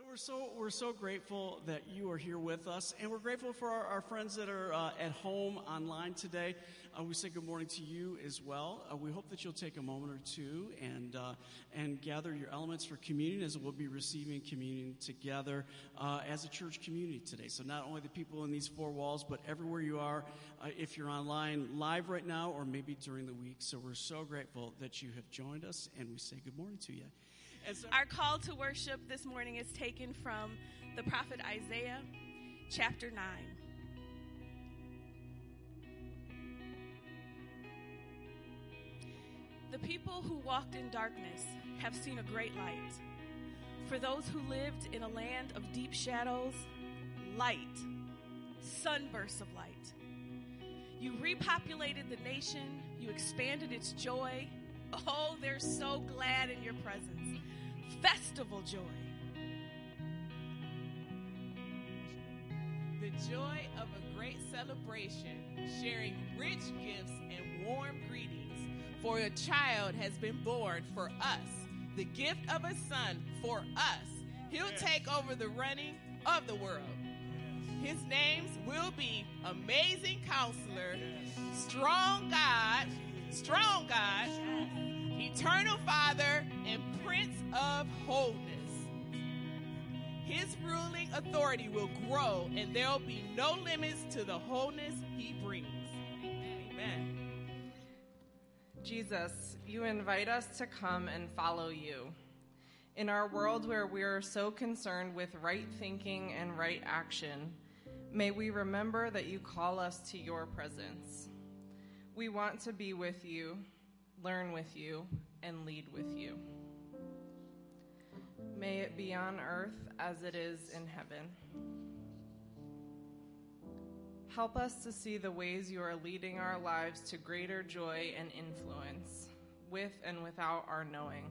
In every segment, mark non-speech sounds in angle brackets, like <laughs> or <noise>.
So we're so we're so grateful that you are here with us, and we're grateful for our, our friends that are uh, at home online today. Uh, we say good morning to you as well. Uh, we hope that you'll take a moment or two and uh, and gather your elements for communion, as we'll be receiving communion together uh, as a church community today. So not only the people in these four walls, but everywhere you are, uh, if you're online live right now, or maybe during the week. So we're so grateful that you have joined us, and we say good morning to you. Our call to worship this morning is taken from the prophet Isaiah, chapter 9. The people who walked in darkness have seen a great light. For those who lived in a land of deep shadows, light, sunbursts of light. You repopulated the nation, you expanded its joy. Oh, they're so glad in your presence festival joy. The joy of a great celebration, sharing rich gifts and warm greetings. For a child has been born for us, the gift of a son for us. He'll yes. take over the running of the world. His names will be Amazing Counselor, Strong God, Strong God, Eternal Father, and Prince of Wholeness. His ruling authority will grow, and there'll be no limits to the wholeness he brings. Amen. Jesus, you invite us to come and follow you. In our world where we are so concerned with right thinking and right action, may we remember that you call us to your presence. We want to be with you, learn with you, and lead with you. May it be on earth as it is in heaven. Help us to see the ways you are leading our lives to greater joy and influence, with and without our knowing.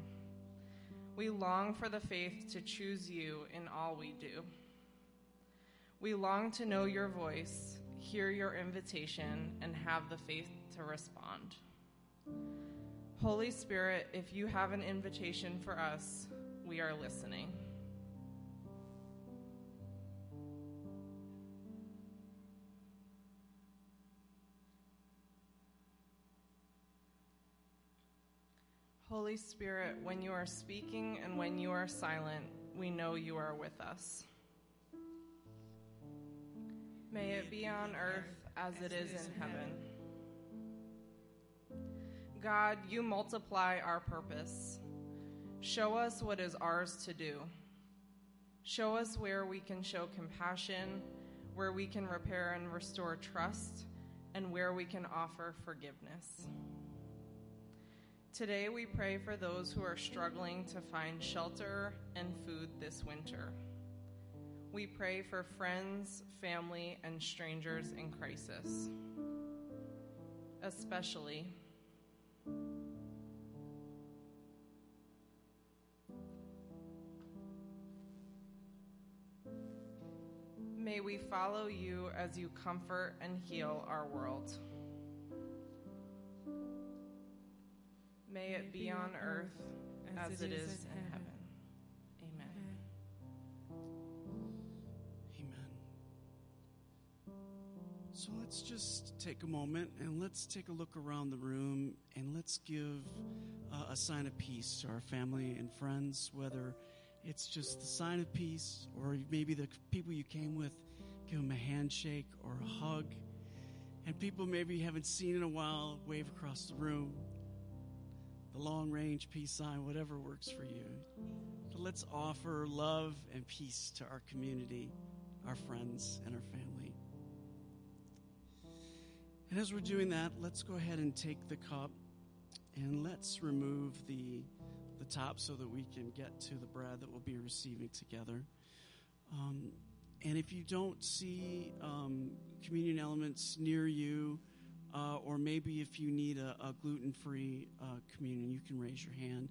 We long for the faith to choose you in all we do. We long to know your voice, hear your invitation, and have the faith to respond. Holy Spirit, if you have an invitation for us, we are listening. Holy Spirit, when you are speaking and when you are silent, we know you are with us. May it be on earth as it is in heaven. God, you multiply our purpose. Show us what is ours to do. Show us where we can show compassion, where we can repair and restore trust, and where we can offer forgiveness. Today, we pray for those who are struggling to find shelter and food this winter. We pray for friends, family, and strangers in crisis. Especially, May we follow you as you comfort and heal our world. May it be on earth as it is in heaven. Amen. Amen. So let's just take a moment and let's take a look around the room and let's give uh, a sign of peace to our family and friends, whether it's just the sign of peace, or maybe the people you came with, give them a handshake or a hug. And people maybe you haven't seen in a while, wave across the room. The long range peace sign, whatever works for you. But let's offer love and peace to our community, our friends, and our family. And as we're doing that, let's go ahead and take the cup and let's remove the the top so that we can get to the bread that we'll be receiving together. Um, and if you don't see um, communion elements near you, uh, or maybe if you need a, a gluten free uh, communion, you can raise your hand,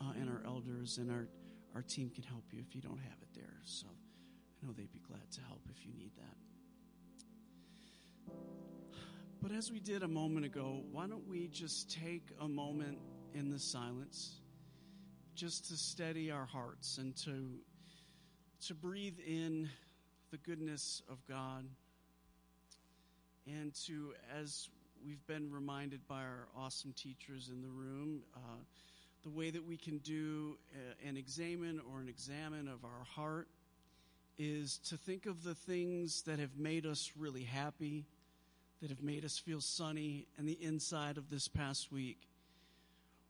uh, and our elders and our, our team can help you if you don't have it there. So I know they'd be glad to help if you need that. But as we did a moment ago, why don't we just take a moment in the silence? Just to steady our hearts and to to breathe in the goodness of God. And to, as we've been reminded by our awesome teachers in the room, uh, the way that we can do an examine or an examine of our heart is to think of the things that have made us really happy, that have made us feel sunny and the inside of this past week,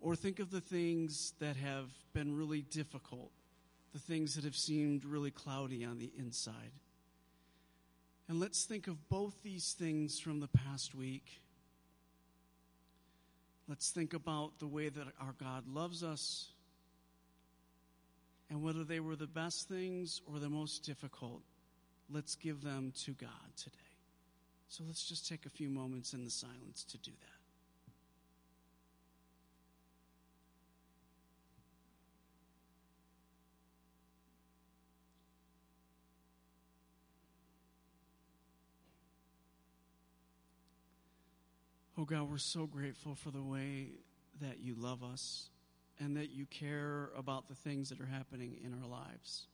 or think of the things that have been really difficult, the things that have seemed really cloudy on the inside. And let's think of both these things from the past week. Let's think about the way that our God loves us and whether they were the best things or the most difficult. Let's give them to God today. So let's just take a few moments in the silence to do that. Oh God, we're so grateful for the way that you love us and that you care about the things that are happening in our lives.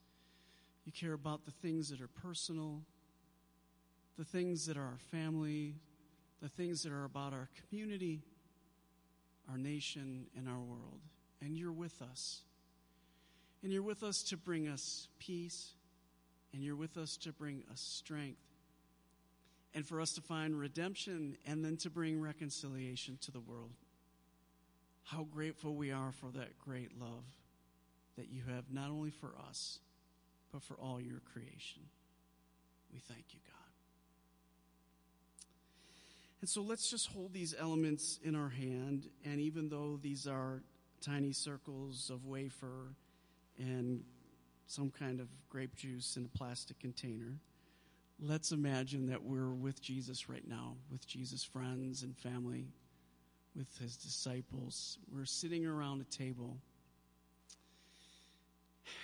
You care about the things that are personal, the things that are our family, the things that are about our community, our nation, and our world. And you're with us. And you're with us to bring us peace, and you're with us to bring us strength and for us to find redemption and then to bring reconciliation to the world. How grateful we are for that great love that you have not only for us, but for all your creation. We thank you, God. And so let's just hold these elements in our hand, and even though these are tiny circles of wafer and some kind of grape juice in a plastic container, let's imagine that we're with Jesus right now, with Jesus' friends and family, with his disciples. We're sitting around a table.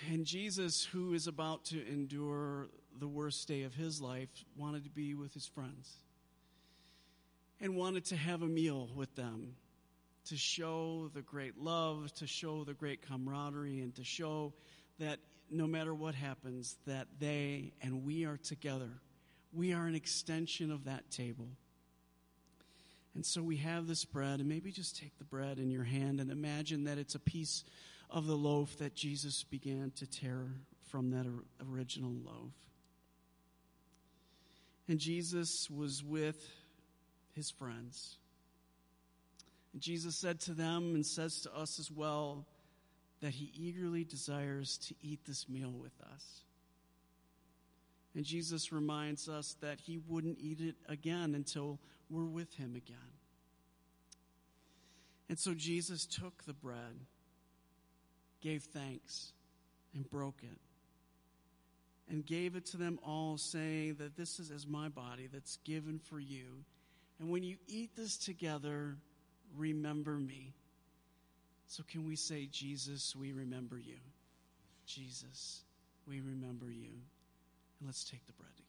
And Jesus, who is about to endure the worst day of his life, wanted to be with his friends and wanted to have a meal with them to show the great love, to show the great camaraderie, and to show that no matter what happens, that they and we are together. We are an extension of that table. And so we have this bread, and maybe just take the bread in your hand and imagine that it's a piece of the loaf that Jesus began to tear from that original loaf. And Jesus was with his friends. And Jesus said to them and says to us as well that he eagerly desires to eat this meal with us. And Jesus reminds us that he wouldn't eat it again until we're with him again. And so Jesus took the bread, gave thanks, and broke it, and gave it to them all, saying that this is as my body that's given for you. And when you eat this together, remember me. So, can we say, Jesus, we remember you? Jesus, we remember you. And let's take the bread together.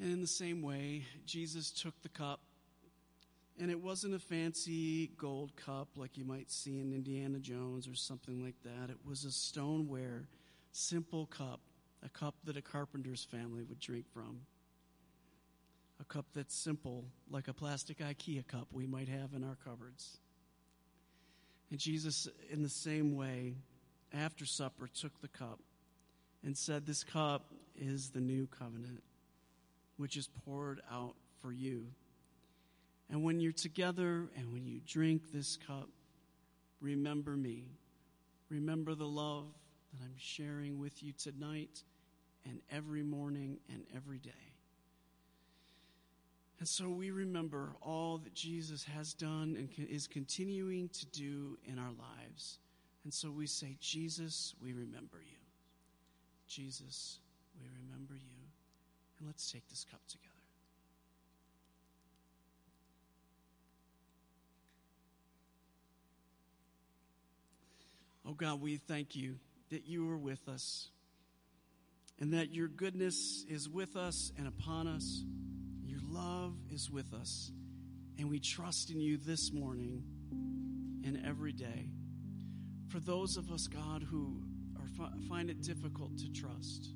And in the same way, Jesus took the cup, and it wasn't a fancy gold cup like you might see in Indiana Jones or something like that. It was a stoneware, simple cup, a cup that a carpenter's family would drink from. A cup that's simple, like a plastic IKEA cup we might have in our cupboards. And Jesus, in the same way, after supper, took the cup and said, This cup is the new covenant which is poured out for you. And when you're together and when you drink this cup, remember me. Remember the love that I'm sharing with you tonight and every morning and every day. And so we remember all that Jesus has done and is continuing to do in our lives. And so we say, Jesus, we remember you. Jesus, we remember you. And let's take this cup together. Oh God, we thank you that you are with us and that your goodness is with us and upon us. Your love is with us. And we trust in you this morning and every day. For those of us, God, who are, find it difficult to trust,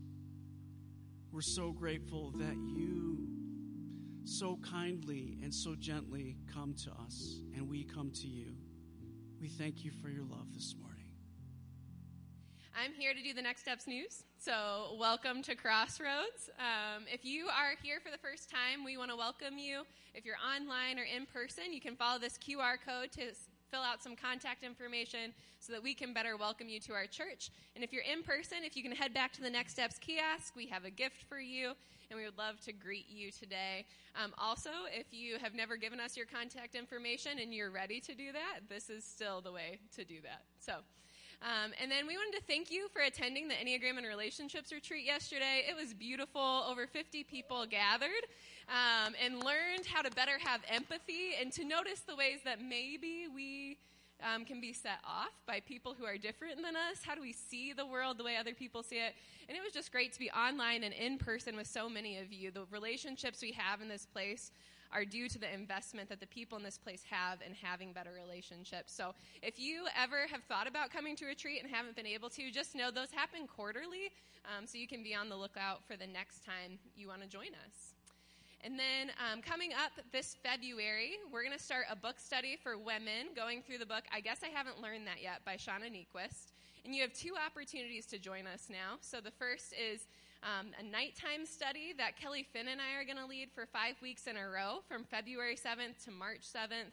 we're so grateful that you so kindly and so gently come to us, and we come to you. We thank you for your love this morning. I'm here to do the Next Steps News. So, welcome to Crossroads. Um, if you are here for the first time, we want to welcome you. If you're online or in person, you can follow this QR code to fill out some contact information so that we can better welcome you to our church. And if you're in person, if you can head back to the Next Steps kiosk, we have a gift for you and we would love to greet you today. Um, also, if you have never given us your contact information and you're ready to do that, this is still the way to do that. So, um, and then we wanted to thank you for attending the Enneagram and Relationships retreat yesterday. It was beautiful. Over 50 people gathered um, and learned how to better have empathy and to notice the ways that maybe we um, can be set off by people who are different than us? How do we see the world the way other people see it? And it was just great to be online and in person with so many of you. The relationships we have in this place are due to the investment that the people in this place have in having better relationships. So if you ever have thought about coming to retreat and haven't been able to, just know those happen quarterly, um, so you can be on the lookout for the next time you want to join us. And then um, coming up this February, we're going to start a book study for women, going through the book I Guess I Haven't Learned That Yet by Shauna Niequist. And you have two opportunities to join us now. So the first is um, a nighttime study that Kelly Finn and I are going to lead for five weeks in a row from February 7th to March 7th.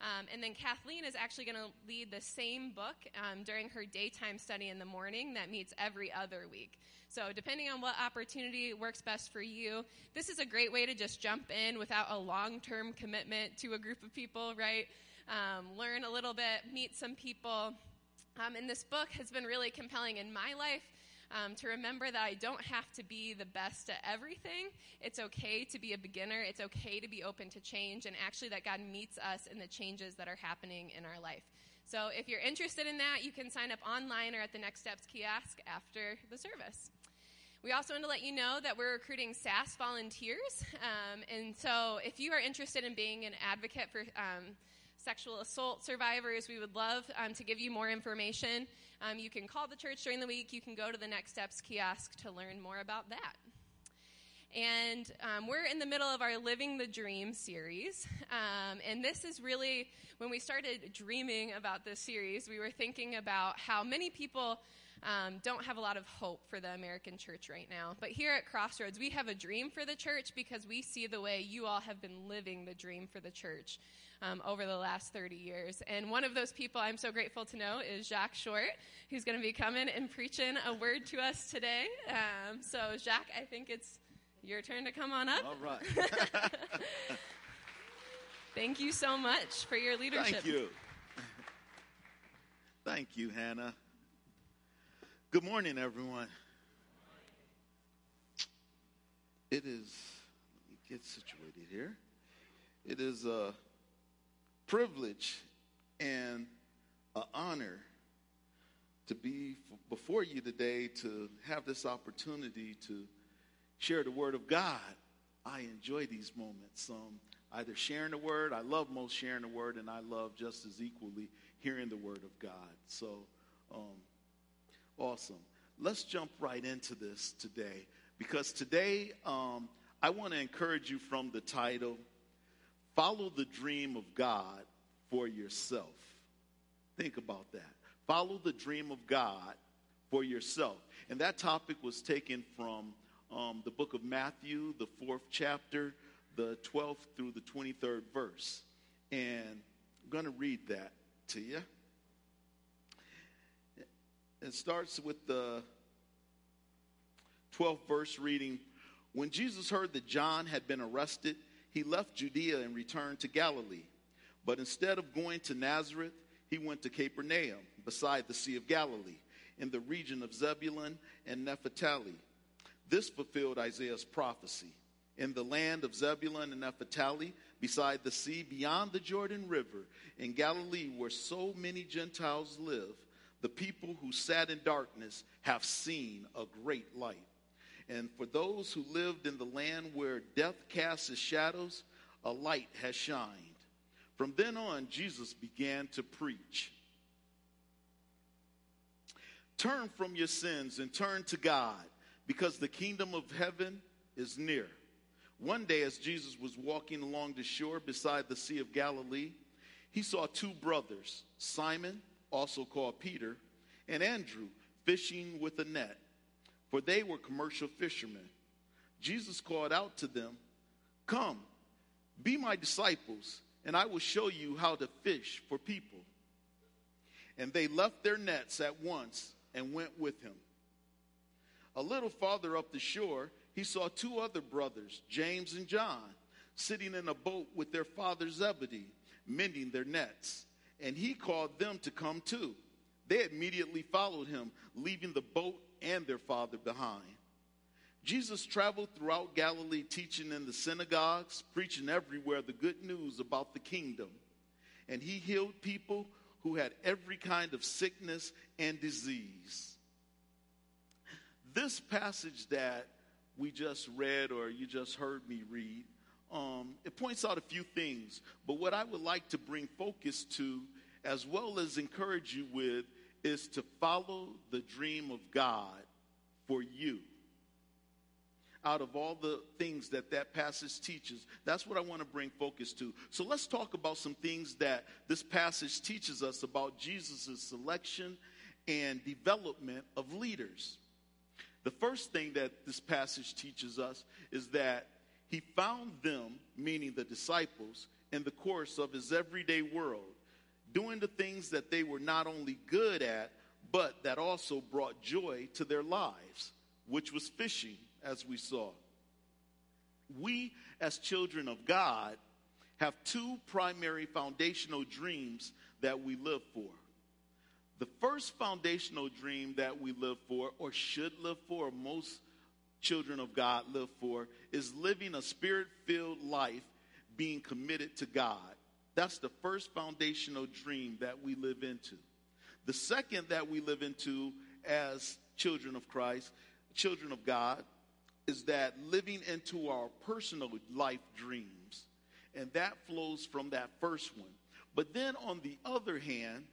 Um, and then Kathleen is actually going to lead the same book um, during her daytime study in the morning that meets every other week. So, depending on what opportunity works best for you, this is a great way to just jump in without a long term commitment to a group of people, right? Um, learn a little bit, meet some people. Um, and this book has been really compelling in my life. Um, to remember that I don't have to be the best at everything. It's okay to be a beginner. It's okay to be open to change, and actually, that God meets us in the changes that are happening in our life. So, if you're interested in that, you can sign up online or at the Next Steps kiosk after the service. We also want to let you know that we're recruiting SAS volunteers. Um, and so, if you are interested in being an advocate for um, sexual assault survivors, we would love um, to give you more information. Um, you can call the church during the week. You can go to the Next Steps kiosk to learn more about that. And um, we're in the middle of our Living the Dream series. Um, and this is really, when we started dreaming about this series, we were thinking about how many people um, don't have a lot of hope for the American church right now. But here at Crossroads, we have a dream for the church because we see the way you all have been living the dream for the church um, over the last 30 years. And one of those people I'm so grateful to know is Jacques Short, who's going to be coming and preaching a word to us today. Um, so, Jacques, I think it's your turn to come on up. All right. <laughs> Thank you so much for your leadership. Thank you. Thank you, Hannah. Good morning, everyone. It is, let me get situated here. It is a privilege and an honor to be before you today to have this opportunity to share the Word of God. I enjoy these moments. Um, either sharing the Word, I love most sharing the Word, and I love just as equally hearing the Word of God. So, um, Awesome. Let's jump right into this today because today um, I want to encourage you from the title Follow the Dream of God for Yourself. Think about that. Follow the dream of God for yourself. And that topic was taken from um, the book of Matthew, the fourth chapter, the 12th through the 23rd verse. And I'm going to read that to you. It starts with the 12th verse reading When Jesus heard that John had been arrested, he left Judea and returned to Galilee. But instead of going to Nazareth, he went to Capernaum, beside the Sea of Galilee, in the region of Zebulun and Naphtali. This fulfilled Isaiah's prophecy. In the land of Zebulun and Naphtali, beside the sea, beyond the Jordan River, in Galilee, where so many Gentiles live, the people who sat in darkness have seen a great light. And for those who lived in the land where death casts its shadows, a light has shined. From then on, Jesus began to preach. Turn from your sins and turn to God, because the kingdom of heaven is near. One day, as Jesus was walking along the shore beside the Sea of Galilee, he saw two brothers, Simon, also called Peter, and Andrew, fishing with a net, for they were commercial fishermen. Jesus called out to them, Come, be my disciples, and I will show you how to fish for people. And they left their nets at once and went with him. A little farther up the shore, he saw two other brothers, James and John, sitting in a boat with their father Zebedee, mending their nets. And he called them to come too. They immediately followed him, leaving the boat and their father behind. Jesus traveled throughout Galilee, teaching in the synagogues, preaching everywhere the good news about the kingdom. And he healed people who had every kind of sickness and disease. This passage that we just read or you just heard me read, um, it points out a few things. But what I would like to bring focus to, as well as encourage you with, is to follow the dream of God for you out of all the things that that passage teaches. That's what I want to bring focus to. So let's talk about some things that this passage teaches us about Jesus' selection and development of leaders. The first thing that this passage teaches us is that he found them, meaning the disciples, in the course of his everyday world, doing the things that they were not only good at, but that also brought joy to their lives, which was fishing as we saw. We, as children of God, have two primary foundational dreams that we live for. The first foundational dream that we live for, or should live for, most children of God live for, is living a spirit filled life being committed to God. That's the first foundational dream that we live into. The second that we live into as children of Christ, children of God, is that living into our personal life dreams. And that flows from that first one. But then on the other hand,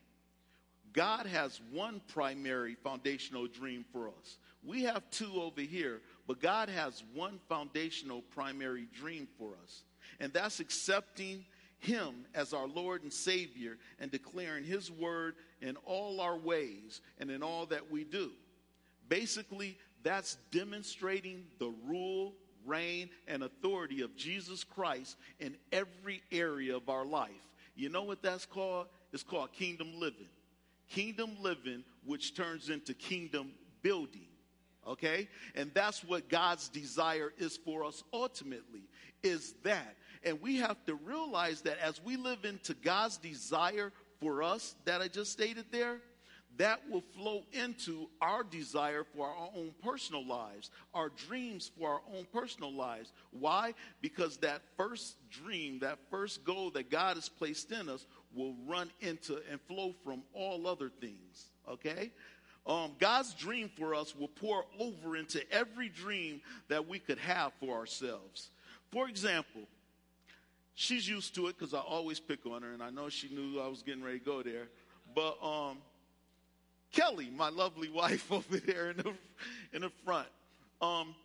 God has one primary foundational dream for us. We have two over here, but God has one foundational primary dream for us. And that's accepting Him as our Lord and Savior and declaring His word in all our ways and in all that we do. Basically, that's demonstrating the rule, reign, and authority of Jesus Christ in every area of our life. You know what that's called? It's called kingdom living. Kingdom living, which turns into kingdom building. Okay? And that's what God's desire is for us ultimately, is that. And we have to realize that as we live into God's desire for us that I just stated there, that will flow into our desire for our own personal lives, our dreams for our own personal lives. Why? Because that first dream, that first goal that God has placed in us will run into and flow from all other things. Okay? Um, God's dream for us will pour over into every dream that we could have for ourselves. For example, she's used to it because I always pick on her, and I know she knew I was getting ready to go there. But um, Kelly, my lovely <laughs> wife over there in the, in the front, um,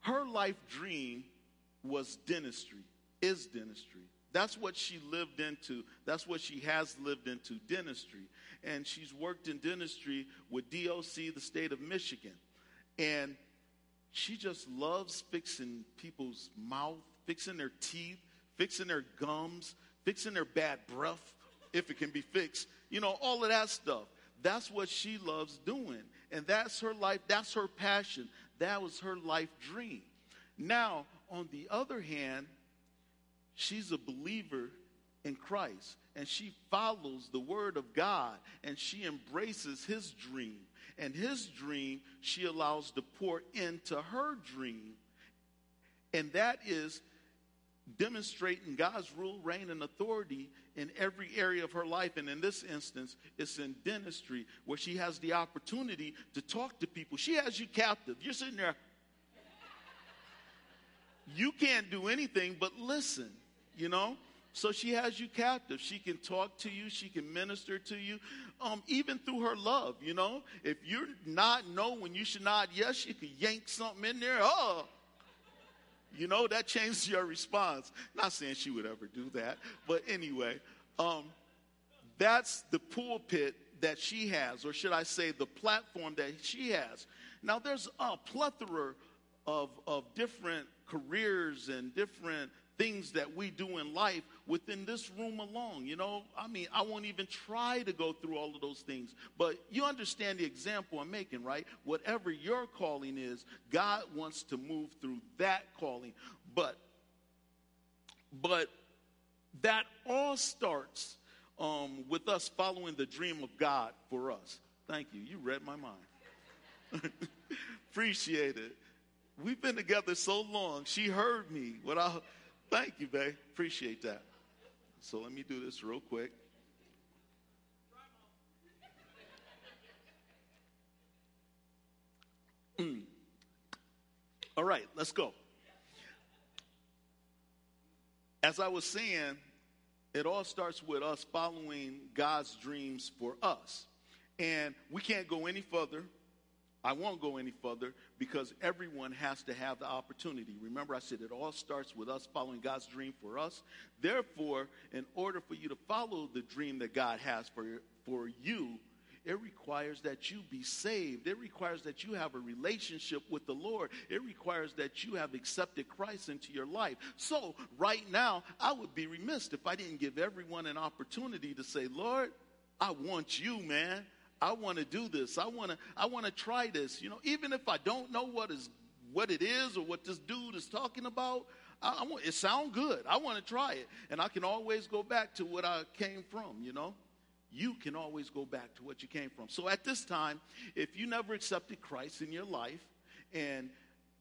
her life dream was dentistry, is dentistry. That's what she lived into. That's what she has lived into, dentistry. And she's worked in dentistry with DOC, the state of Michigan. And she just loves fixing people's mouth, fixing their teeth, fixing their gums, fixing their bad breath, if it can be fixed. You know, all of that stuff. That's what she loves doing. And that's her life, that's her passion. That was her life dream. Now, on the other hand, she's a believer in Christ and she follows the word of God and she embraces his dream. And his dream she allows to pour into her dream. And that is demonstrating God's rule, reign, and authority in every area of her life. And in this instance, it's in dentistry where she has the opportunity to talk to people. She has you captive. You're sitting there. You can't do anything but listen. You know? So she has you captive. She can talk to you. She can minister to you, um, even through her love. You know, if you're not no when you should not yes, she could yank something in there. Oh, you know that changes your response. Not saying she would ever do that, but anyway, um, that's the pulpit that she has, or should I say, the platform that she has. Now, there's a plethora of of different careers and different things that we do in life within this room alone. You know, I mean, I won't even try to go through all of those things, but you understand the example I'm making, right? Whatever your calling is, God wants to move through that calling. But, but that all starts um, with us following the dream of God for us. Thank you. You read my mind. <laughs> Appreciate it. We've been together so long. She heard me. I Thank you, babe. Appreciate that. So let me do this real quick. Mm. All right, let's go. As I was saying, it all starts with us following God's dreams for us. And we can't go any further I won't go any further because everyone has to have the opportunity. Remember, I said it all starts with us following God's dream for us. Therefore, in order for you to follow the dream that God has for, for you, it requires that you be saved. It requires that you have a relationship with the Lord. It requires that you have accepted Christ into your life. So, right now, I would be remiss if I didn't give everyone an opportunity to say, Lord, I want you, man. I want to do this. I want to I want to try this. You know, even if I don't know what is what it is or what this dude is talking about, I, I want it sound good. I want to try it. And I can always go back to what I came from, you know? You can always go back to what you came from. So at this time, if you never accepted Christ in your life and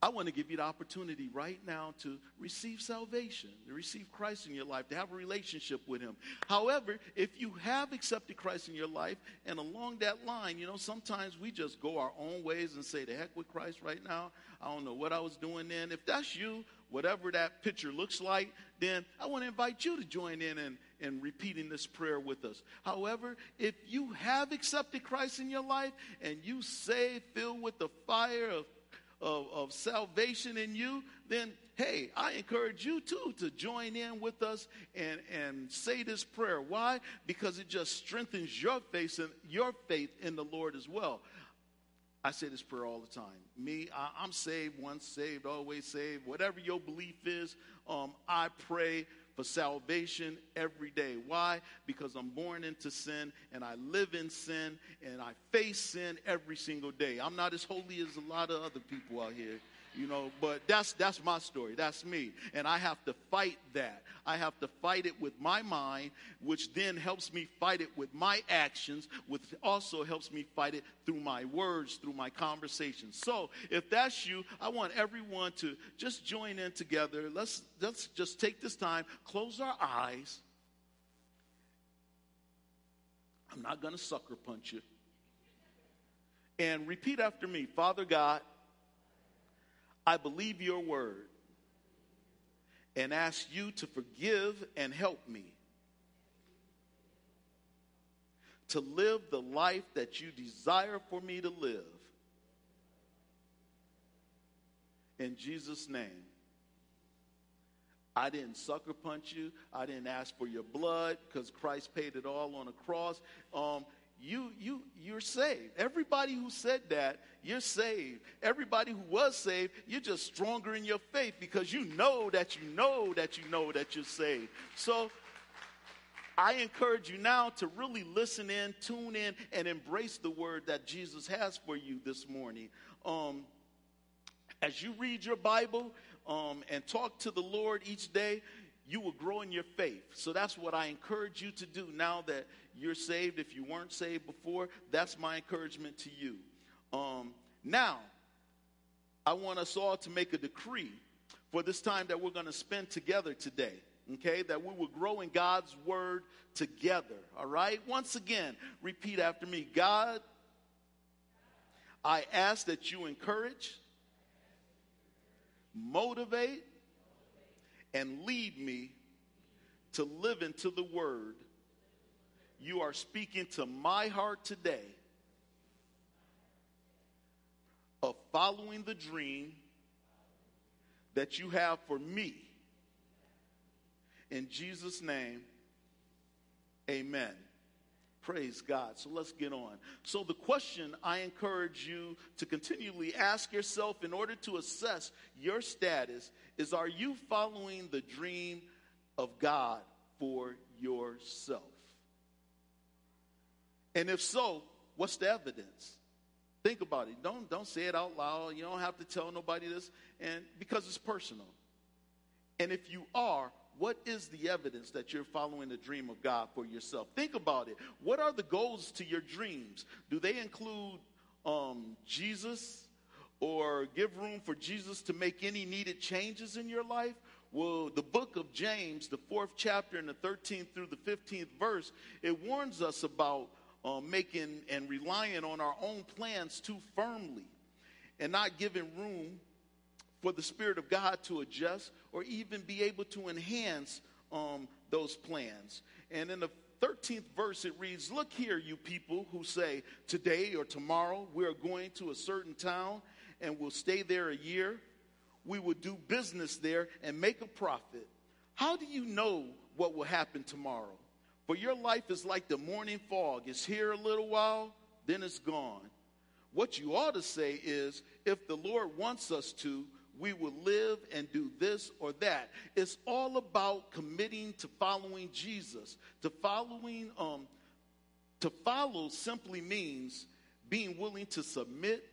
I want to give you the opportunity right now to receive salvation, to receive Christ in your life, to have a relationship with Him. However, if you have accepted Christ in your life, and along that line, you know, sometimes we just go our own ways and say, the heck with Christ right now. I don't know what I was doing then. If that's you, whatever that picture looks like, then I want to invite you to join in and, and repeating this prayer with us. However, if you have accepted Christ in your life and you say, filled with the fire of of, of salvation in you, then hey, I encourage you too to join in with us and, and say this prayer. Why? Because it just strengthens your faith and your faith in the Lord as well. I say this prayer all the time. Me, I, am saved, once saved, always saved. Whatever your belief is, um, I pray for salvation every day. Why? Because I'm born into sin and I live in sin and I face sin every single day. I'm not as holy as a lot of other people out here you know but that's that's my story. That's me. And i have to fight that. I have to fight it with my mind which then helps me fight it with my actions which also helps me fight it through my words through my conversations so if that's you i want everyone to just join in together. Let's let's just take this time close our eyes. I'm not going to sucker punch you. And repeat after me. Father god I believe your word and ask you to forgive and help me to live the life that you desire for me to live. In Jesus' name. I didn't sucker punch you. I didn't ask for your blood because Christ paid it all on a cross. Um, you you you're saved. Everybody who said that, you're saved. Everybody who was saved, you're just stronger in your faith because you know that you know that you know that you're saved. So I encourage you now to really listen in, tune in, and embrace the word that Jesus has for you this morning. Um, as you read your Bible um, and talk to the Lord each day, you will grow in your faith. So that's what I encourage you to do now that you're saved. If you weren't saved before, that's my encouragement to you. Um, now, I want us all to make a decree for this time that we're going to spend together today. Okay, that we will grow in God's word together. All right, once again, repeat after me God, I ask that you encourage, motivate, and lead me to live into the word. You are speaking to my heart today of following the dream that you have for me. In Jesus' name, amen. Praise God. So let's get on. So, the question I encourage you to continually ask yourself in order to assess your status is Are you following the dream of God for yourself? And if so, what's the evidence? Think about it. Don't, don't say it out loud. You don't have to tell nobody this, and because it's personal. And if you are, what is the evidence that you're following the dream of God for yourself? Think about it. What are the goals to your dreams? Do they include um, Jesus or give room for Jesus to make any needed changes in your life? Well, the book of James, the fourth chapter and the 13th through the 15th verse, it warns us about uh, making and relying on our own plans too firmly and not giving room for the Spirit of God to adjust or even be able to enhance um, those plans. And in the 13th verse, it reads, Look here, you people who say, Today or tomorrow we are going to a certain town and we'll stay there a year. We will do business there and make a profit. How do you know what will happen tomorrow? For your life is like the morning fog. It's here a little while, then it's gone. What you ought to say is, if the Lord wants us to, we will live and do this or that. It's all about committing to following Jesus. To following, um, to follow simply means being willing to submit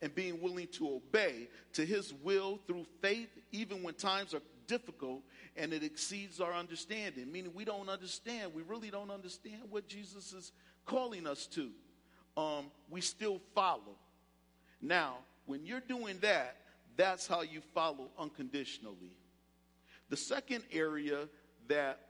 and being willing to obey to his will through faith, even when times are difficult and it exceeds our understanding. Meaning we don't understand, we really don't understand what Jesus is calling us to. Um, we still follow. Now, when you're doing that, that's how you follow unconditionally. The second area that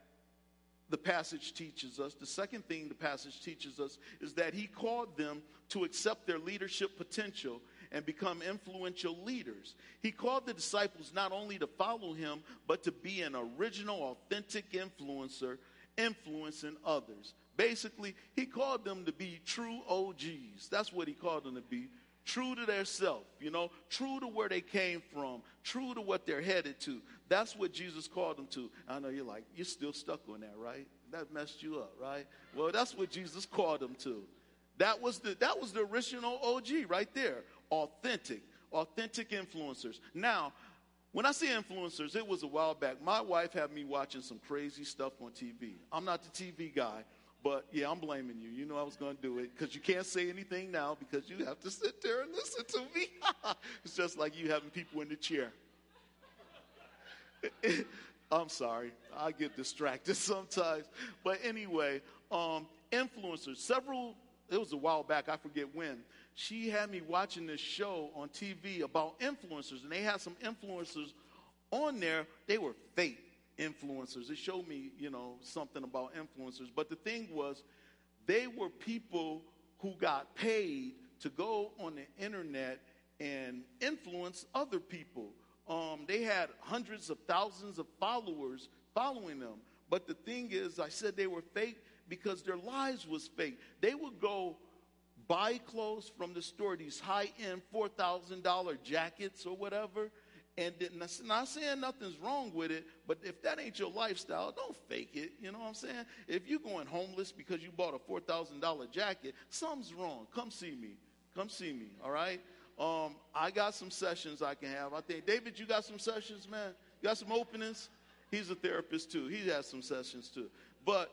the passage teaches us, the second thing the passage teaches us, is that he called them to accept their leadership potential and become influential leaders. He called the disciples not only to follow him, but to be an original, authentic influencer, influencing others. Basically, he called them to be true OGs. That's what he called them to be true to their self, you know, true to where they came from, true to what they're headed to. That's what Jesus called them to. I know you're like, you're still stuck on that, right? That messed you up, right? Well, that's what Jesus called them to. That was the that was the original OG right there. Authentic, authentic influencers. Now, when I say influencers, it was a while back. My wife had me watching some crazy stuff on TV. I'm not the TV guy, but yeah, I'm blaming you. You know I was going to do it because you can't say anything now because you have to sit there and listen to me. <laughs> it's just like you having people in the chair. <laughs> I'm sorry. I get distracted <laughs> sometimes. But anyway, um, influencers, several, it was a while back, I forget when, she had me watching this show on TV about influencers, and they had some influencers on there. They were fake influencers. It showed me, you know, something about influencers. But the thing was, they were people who got paid to go on the internet and influence other people. Um, they had hundreds of thousands of followers following them. But the thing is, I said they were fake because their lives was fake. They would go buy clothes from the store, these high end $4,000 jackets or whatever, and not saying nothing's wrong with it, but if that ain't your lifestyle, don't fake it. You know what I'm saying? If you're going homeless because you bought a $4,000 jacket, something's wrong. Come see me. Come see me, all right? Um, I got some sessions I can have. I think, David, you got some sessions, man? You got some openings? He's a therapist too. He has some sessions too. But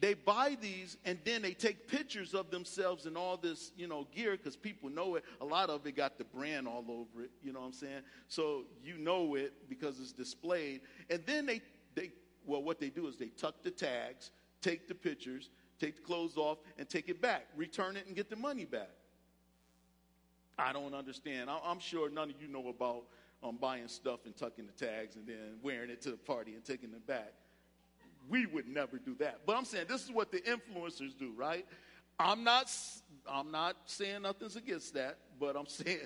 they buy these and then they take pictures of themselves and all this, you know, gear because people know it. A lot of it got the brand all over it, you know what I'm saying? So you know it because it's displayed. And then they, they well, what they do is they tuck the tags, take the pictures, take the clothes off, and take it back, return it, and get the money back. I don't understand. I'm sure none of you know about um, buying stuff and tucking the tags and then wearing it to the party and taking it back we would never do that. But I'm saying this is what the influencers do, right? I'm not I'm not saying nothing's against that, but I'm <laughs> saying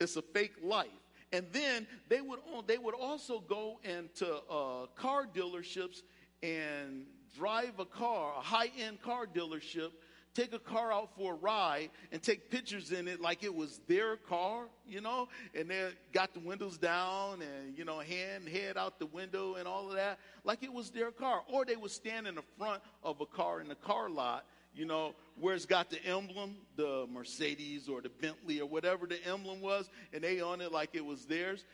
it's a fake life. And then they would they would also go into uh, car dealerships and drive a car, a high end car dealership, take a car out for a ride and take pictures in it like it was their car, you know, and they got the windows down and, you know, hand, head out the window and all of that, like it was their car. Or they would stand in the front of a car in the car lot, you know, where it's got the emblem, the Mercedes or the Bentley or whatever the emblem was, and they on it like it was theirs.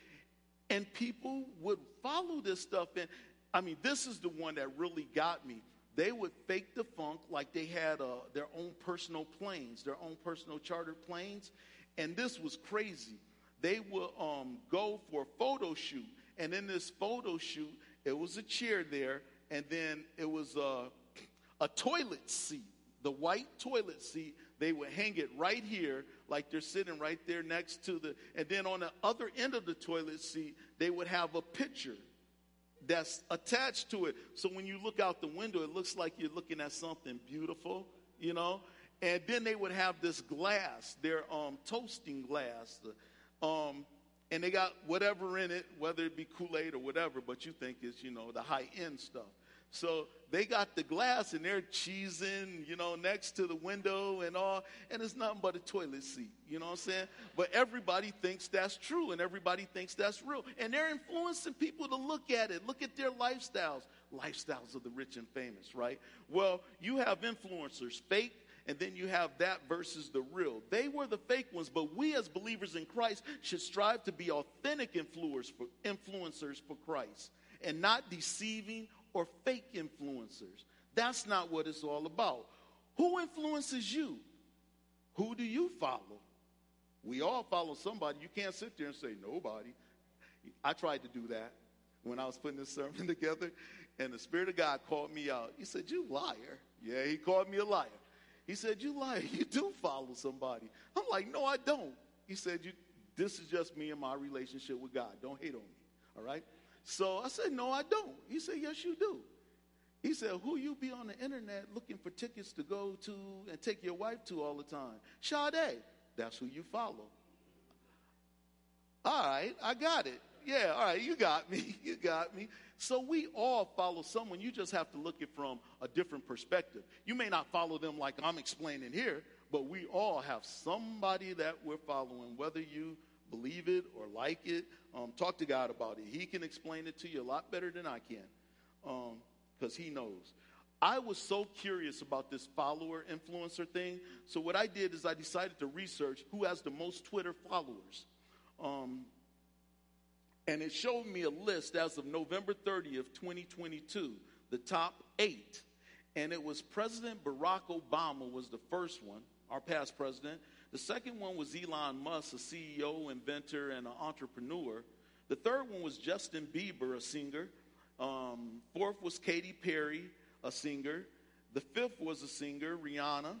And people would follow this stuff. And I mean, this is the one that really got me they would fake the funk like they had uh, their own personal planes, their own personal chartered planes. And this was crazy. They would um, go for a photo shoot. And in this photo shoot, it was a chair there, and then it was a, a toilet seat, the white toilet seat. They would hang it right here, like they're sitting right there next to the. And then on the other end of the toilet seat, they would have a picture that's attached to it. So when you look out the window, it looks like you're looking at something beautiful, you know? And then they would have this glass, their um, toasting glass. Um, and they got whatever in it, whether it be Kool Aid or whatever, but you think it's, you know, the high end stuff. So they got the glass and they're cheesing, you know, next to the window and all, and it's nothing but a toilet seat, you know what I'm saying? But everybody thinks that's true and everybody thinks that's real. And they're influencing people to look at it, look at their lifestyles, lifestyles of the rich and famous, right? Well, you have influencers, fake, and then you have that versus the real. They were the fake ones, but we as believers in Christ should strive to be authentic influencers for, Christ and not deceiving or fake influencers. That's not what it's all about. Who influences you? Who do you follow? We all follow somebody. You can't sit there and say nobody. I tried to do that when I was putting this <laughs> sermon together, and the Spirit of God called me out. He said, You liar. Yeah, he called me a liar. He said, You liar. <laughs> You do follow somebody. I'm like, No, I don't. He said, you, This is just me and my relationship with God. Don't hate on me. All right? So I said, No, I don't. He said, Yes, you do. He said, Who you be on the internet looking for tickets to go to and take your wife to all the time? Sade. That's who you follow. All right, I got it. Yeah, all right, you got me. <laughs> You got me. So we all follow someone. You just have to look at from a different perspective. You may not follow them like I'm explaining here, but we all have somebody that we're following, whether you believe it or like it. Um, talk to God about it. He can explain it to you a lot better than I can because um, He knows. I was so curious about this follower influencer thing. So, what I did is I decided to research who has the most Twitter followers. Um, and it showed me a list as of November 30th, 2022, the top eight. And it was President Barack Obama was the first one, our past president. The second one was Elon Musk, a CEO, inventor, and an entrepreneur. The third one was Justin Bieber, a singer. Um, fourth was Katy Perry, a singer. The fifth was a singer, Rihanna.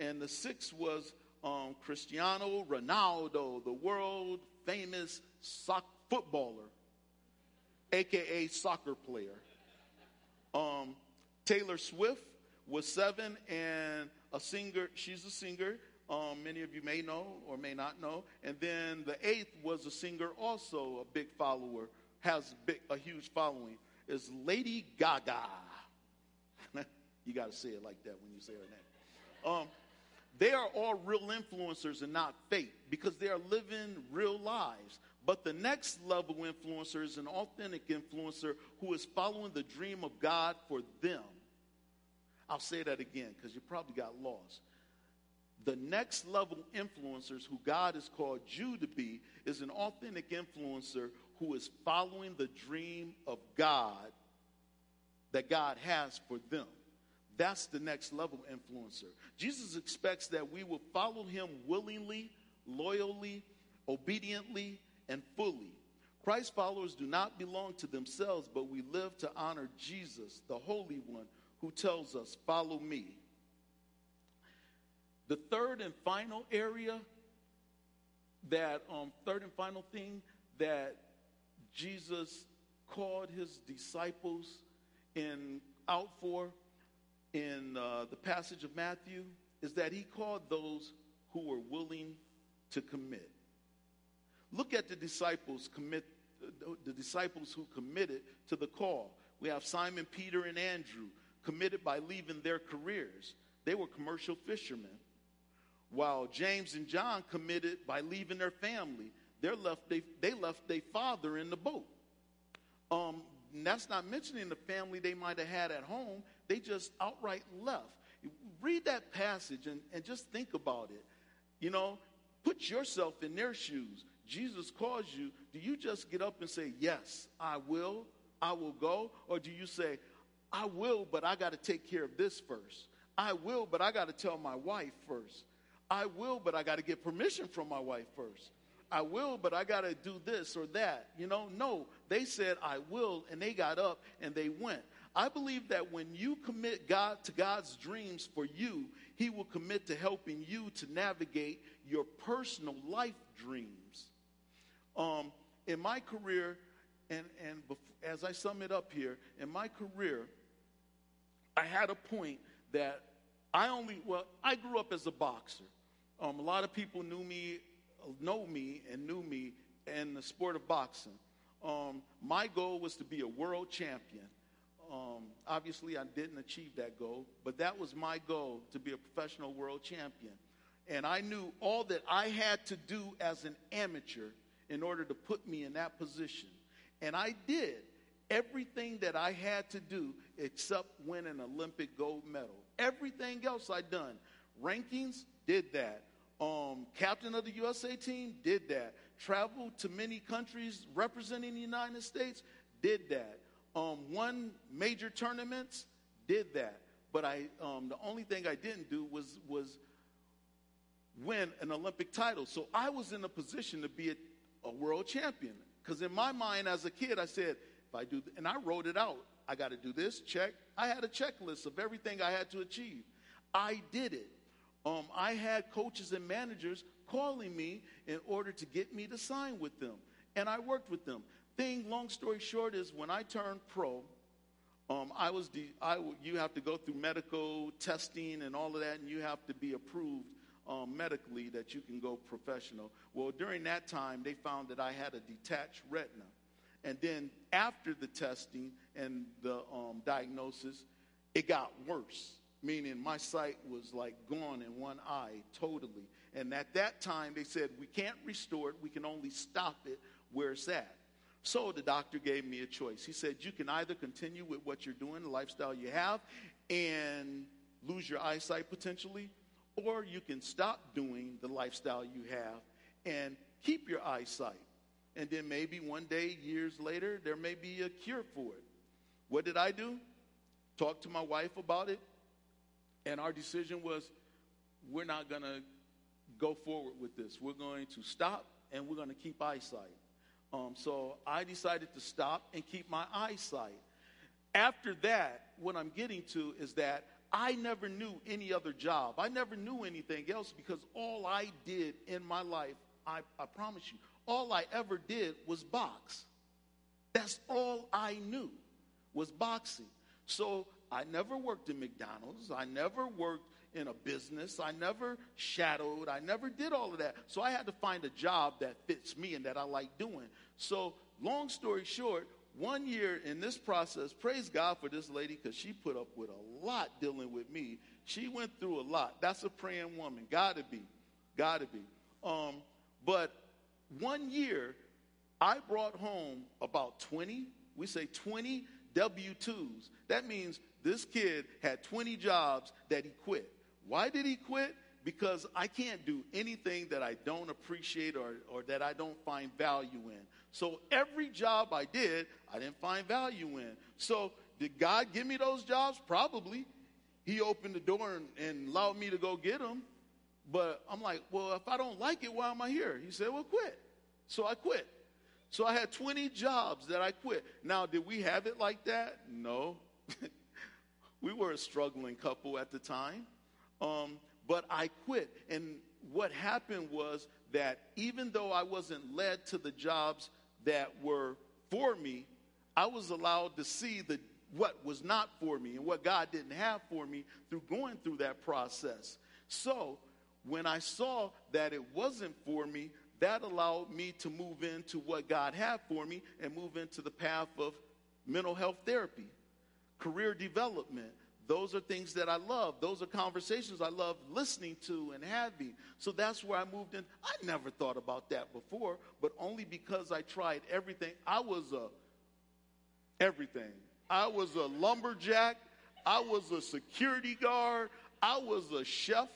And the sixth was um, Cristiano Ronaldo, the world famous soc- footballer, aka soccer player. Um, Taylor Swift was seven, and a singer, she's a singer um, many of you may know or may not know. And then the eighth was a singer, also a big follower, has big, a huge following, is Lady Gaga. <laughs> you got to say it like that when you say her name. Um, they are all real influencers and not fake because they are living real lives. But the next level influencer is an authentic influencer who is following the dream of God for them. I'll say that again because you probably got lost the next level influencers who God has called you to be is an authentic influencer who is following the dream of God that God has for them. That's the next level influencer. Jesus expects that we will follow him willingly, loyally, obediently, and fully. Christ followers do not belong to themselves, but we live to honor Jesus, the Holy One, who tells us, Follow me. The third and final area that, um, third and final thing that Jesus called his disciples in out for in uh, the passage of Matthew is that he called those who were willing to commit. Look at the disciples commit the disciples who committed to the call. we have Simon, Peter, and Andrew committed by leaving their careers. They were commercial fishermen. While James and John committed by leaving their family. They're left, they, they left their father in the boat. Um, that's not mentioning the family they might have had at home. They just outright left. Read that passage and, and just think about it. You know, put yourself in their shoes. Jesus calls you. Do you just get up and say, Yes, I will, I will go? Or do you say, I will, but I got to take care of this first? I will, but I got to tell my wife first. I will, but I got to get permission from my wife first. I will, but I got to do this or that. You know, no, they said, I will, and they got up and they went. I believe that when you commit God to God's dreams for you, He will commit to helping you to navigate your personal life dreams. Um, in my career, and, and before, as I sum it up here, in my career, I had a point that I only, well, I grew up as a boxer. Um, a lot of people knew me know me and knew me in the sport of boxing. Um, my goal was to be a world champion. Um, obviously, I didn't achieve that goal, but that was my goal to be a professional world champion. And I knew all that I had to do as an amateur in order to put me in that position. And I did everything that I had to do except win an Olympic gold medal. Everything else I done. Rankings, did that. Um, captain of the USA team did that. Traveled to many countries representing the United States, did that. Um, won major tournaments, did that. But I, um, the only thing I didn't do was was win an Olympic title. So I was in a position to be a, a world champion. Because in my mind, as a kid, I said, if I do, and I wrote it out. I got to do this, check. I had a checklist of everything I had to achieve. I did it um, I had coaches and managers calling me in order to get me to sign with them. And I worked with them. Thing, long story short, is when I turned pro, um, I was de- I w- you have to go through medical testing and all of that, and you have to be approved um, medically that you can go professional. Well, during that time, they found that I had a detached retina. And then after the testing and the um, diagnosis, it got worse meaning my sight was like gone in one eye totally. And at that time, they said, We can't restore it, we can only stop it where it's at. So the doctor gave me a choice. He said, You can either continue with what you're doing, the lifestyle you have, and lose your eyesight potentially, or you can stop doing the lifestyle you have and keep your eyesight. And then maybe one day, years later, there may be a cure for it. What did I do? Talk to my wife about it, and our decision was we're not going to go forward with this. We're going to stop and we're going to keep eyesight. Um, so I decided to stop and keep my eyesight. After that, what I'm getting to is that I never knew any other job. I never knew anything else because all I did in my life, I, I promise you, all I ever did was box. That's all I knew was boxing. So I never worked in McDonald's. I never worked in a business. I never shadowed. I never did all of that. So I had to find a job that fits me and that I like doing. So, long story short, one year in this process, praise God for this lady because she put up with a lot dealing with me. She went through a lot. That's a praying woman. Gotta be. Gotta be. Um, but one year, I brought home about 20, we say 20 W 2s. That means this kid had 20 jobs that he quit. Why did he quit? Because I can't do anything that I don't appreciate or, or that I don't find value in. So every job I did, I didn't find value in. So did God give me those jobs? Probably. He opened the door and, and allowed me to go get them. But I'm like, well, if I don't like it, why am I here? He said, well, quit. So I quit. So I had 20 jobs that I quit. Now, did we have it like that? No. <laughs> we were a struggling couple at the time. Um, but I quit. And what happened was that even though I wasn't led to the jobs that were for me, I was allowed to see the what was not for me and what God didn't have for me through going through that process. So, when I saw that it wasn't for me, that allowed me to move into what God had for me and move into the path of mental health therapy, career development. Those are things that I love. Those are conversations I love listening to and having. So that's where I moved in. I never thought about that before, but only because I tried everything. I was a everything. I was a lumberjack. I was a security guard. I was a chef.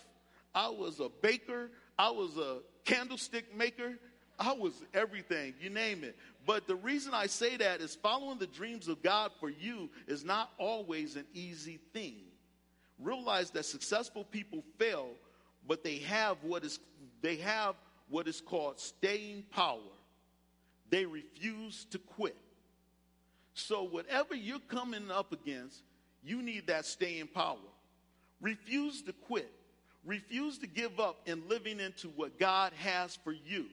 I was a baker. I was a candlestick maker. I was everything, you name it. But the reason I say that is following the dreams of God for you is not always an easy thing. Realize that successful people fail, but they have what is they have what is called staying power. They refuse to quit. So whatever you're coming up against, you need that staying power. Refuse to quit. Refuse to give up in living into what God has for you.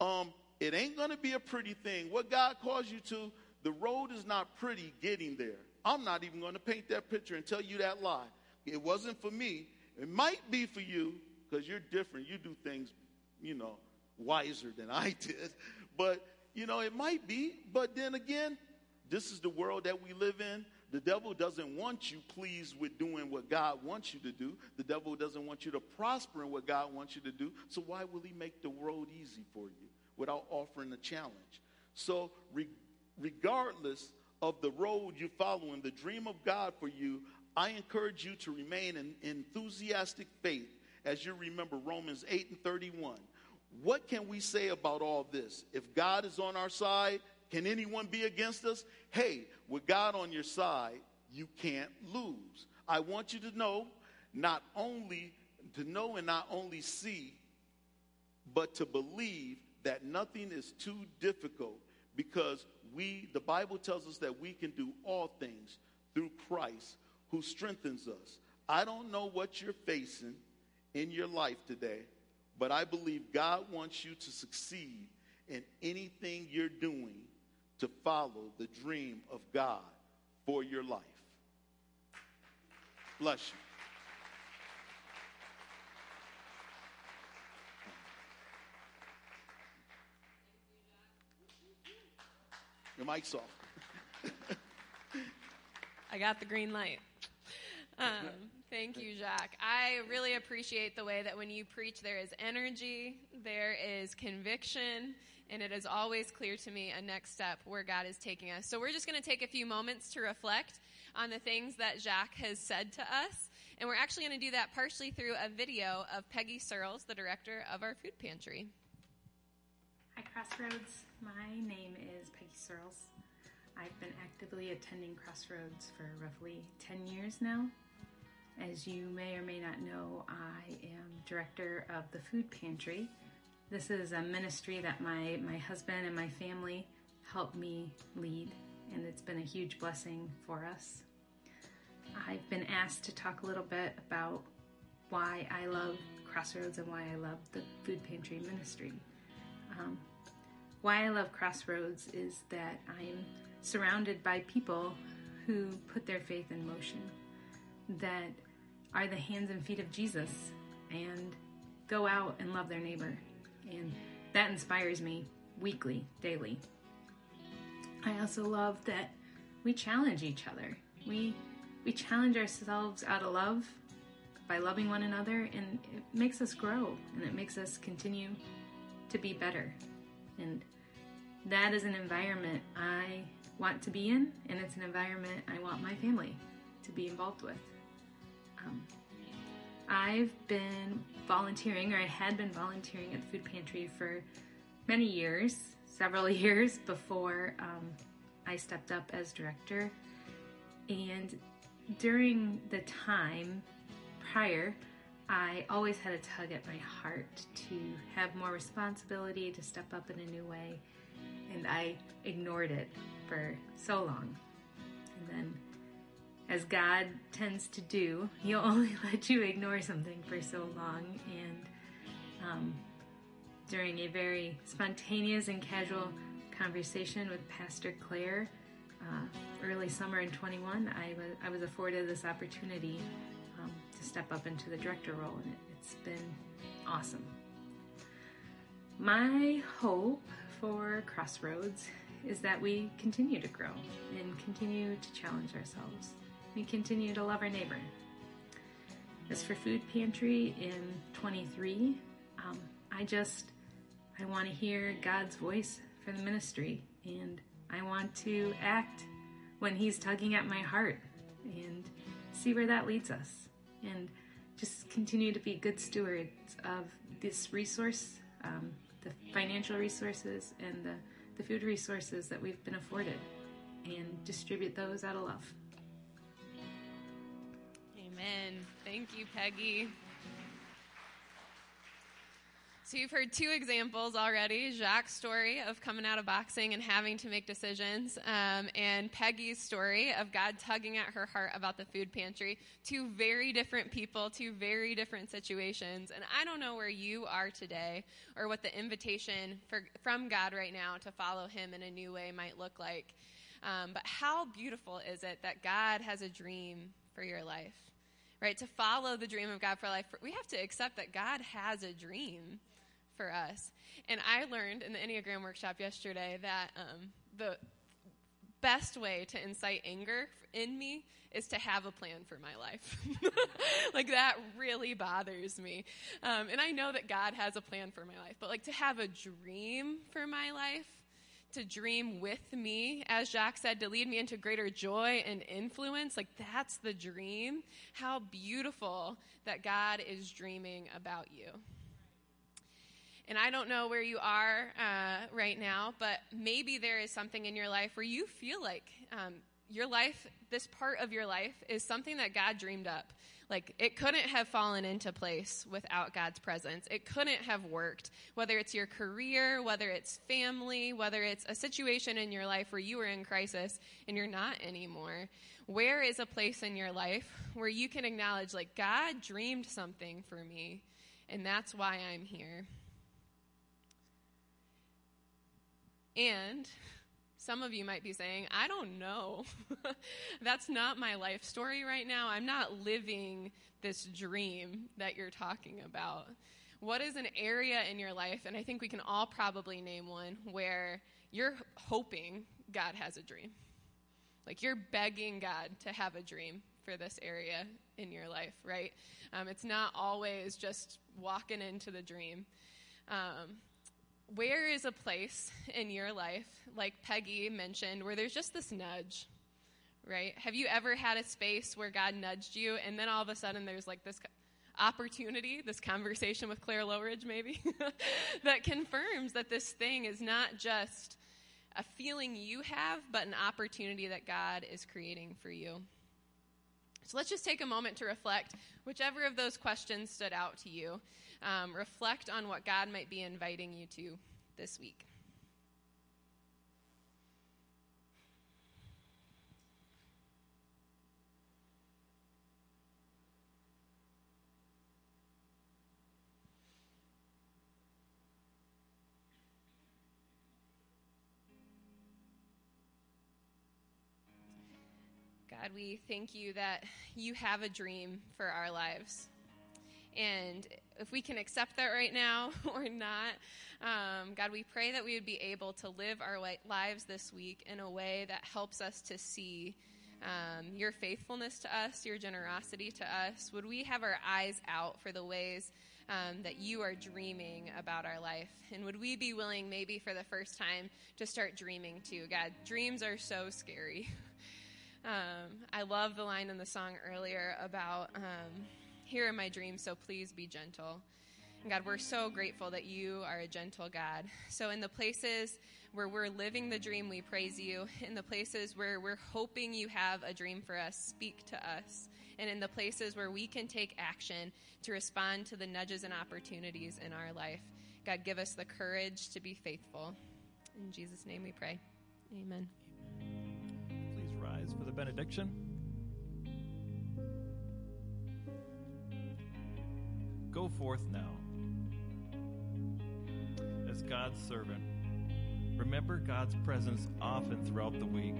Um, it ain't going to be a pretty thing. What God calls you to, the road is not pretty getting there. I'm not even going to paint that picture and tell you that lie. It wasn't for me. It might be for you because you're different. You do things, you know, wiser than I <laughs> did. But, you know, it might be. But then again, this is the world that we live in. The devil doesn't want you pleased with doing what God wants you to do. The devil doesn't want you to prosper in what God wants you to do. So why will he make the road easy for you without offering a challenge? So re- regardless of the road you're following, the dream of God for you, I encourage you to remain in enthusiastic faith as you remember Romans 8 and 31. What can we say about all this? If God is on our side, can anyone be against us? Hey, with God on your side, you can't lose. I want you to know, not only to know and not only see, but to believe that nothing is too difficult because we, the Bible tells us that we can do all things through Christ who strengthens us. I don't know what you're facing in your life today, but I believe God wants you to succeed in anything you're doing to follow the dream of God for your life. Bless you. Your mic's off. <laughs> I got the green light. Um, thank you, Jacques. I really appreciate the way that when you preach, there is energy, there is conviction, and it is always clear to me a next step where God is taking us. So we're just going to take a few moments to reflect on the things that Jacques has said to us. And we're actually going to do that partially through a video of Peggy Searles, the director of our food pantry. Hi, Crossroads. My name is Peggy Searles. I've been actively attending Crossroads for roughly 10 years now. As you may or may not know, I am director of the food pantry this is a ministry that my, my husband and my family helped me lead, and it's been a huge blessing for us. I've been asked to talk a little bit about why I love Crossroads and why I love the food pantry ministry. Um, why I love Crossroads is that I'm surrounded by people who put their faith in motion, that are the hands and feet of Jesus, and go out and love their neighbor and that inspires me weekly, daily. I also love that we challenge each other. We we challenge ourselves out of love by loving one another and it makes us grow and it makes us continue to be better. And that is an environment I want to be in and it's an environment I want my family to be involved with. Um, I've been volunteering, or I had been volunteering at the food pantry for many years, several <laughs> years before um, I stepped up as director. And during the time prior, I always had a tug at my heart to have more responsibility, to step up in a new way, and I ignored it for so long. And then as God tends to do, He'll <laughs> only let you ignore something for so long. And um, during a very spontaneous and casual conversation with Pastor Claire, uh, early summer in 21, I was, I was afforded this opportunity um, to step up into the director role, and it, it's been awesome. My hope for Crossroads is that we continue to grow and continue to challenge ourselves. We continue to love our neighbor. As for Food Pantry in 23, um, I just I want to hear God's voice for the ministry, and I want to act when He's tugging at my heart, and see where that leads us, and just continue to be good stewards of this resource, um, the financial resources, and the, the food resources that we've been afforded, and distribute those out of love. Amen. Thank you, Peggy. So you've heard two examples already Jacques' story of coming out of boxing and having to make decisions, um, and Peggy's story of God tugging at her heart about the food pantry. Two very different people, two very different situations. And I don't know where you are today or what the invitation for, from God right now to follow Him in a new way might look like. Um, but how beautiful is it that God has a dream for your life? Right? To follow the dream of God for life, we have to accept that God has a dream for us. And I learned in the Enneagram workshop yesterday that um, the best way to incite anger in me is to have a plan for my life. <laughs> like that really bothers me. Um, and I know that God has a plan for my life, but like to have a dream for my life, to dream with me, as Jacques said, to lead me into greater joy and influence, like that's the dream. How beautiful that God is dreaming about you. And I don't know where you are uh, right now, but maybe there is something in your life where you feel like um, your life, this part of your life, is something that God dreamed up. Like it couldn't have fallen into place without God's presence. It couldn't have worked. Whether it's your career, whether it's family, whether it's a situation in your life where you were in crisis and you're not anymore. Where is a place in your life where you can acknowledge, like, God dreamed something for me, and that's why I'm here? And some of you might be saying, I don't know. <laughs> That's not my life story right now. I'm not living this dream that you're talking about. What is an area in your life, and I think we can all probably name one, where you're hoping God has a dream? Like you're begging God to have a dream for this area in your life, right? Um, it's not always just walking into the dream. Um, where is a place in your life, like Peggy mentioned, where there's just this nudge, right? Have you ever had a space where God nudged you and then all of a sudden there's like this opportunity, this conversation with Claire Lowridge maybe, <laughs> that confirms that this thing is not just a feeling you have, but an opportunity that God is creating for you? So let's just take a moment to reflect, whichever of those questions stood out to you um, reflect on what God might be inviting you to this week. God, we thank you that you have a dream for our lives. And if we can accept that right now <laughs> or not, um, God, we pray that we would be able to live our lives this week in a way that helps us to see um, your faithfulness to us, your generosity to us. Would we have our eyes out for the ways um, that you are dreaming about our life? And would we be willing, maybe for the first time, to start dreaming too? God, dreams are so scary. <laughs> Um, I love the line in the song earlier about um, here are my dreams, so please be gentle. And God, we're so grateful that you are a gentle God. So, in the places where we're living the dream, we praise you. In the places where we're hoping you have a dream for us, speak to us. And in the places where we can take action to respond to the nudges and opportunities in our life, God, give us the courage to be faithful. In Jesus' name we pray. Amen. Please rise for the benediction. Go forth now as God's servant. Remember God's presence often throughout the week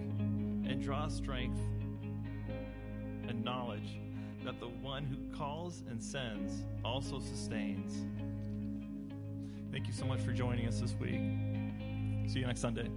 and draw strength and knowledge that the one who calls and sends also sustains. Thank you so much for joining us this week. See you next Sunday.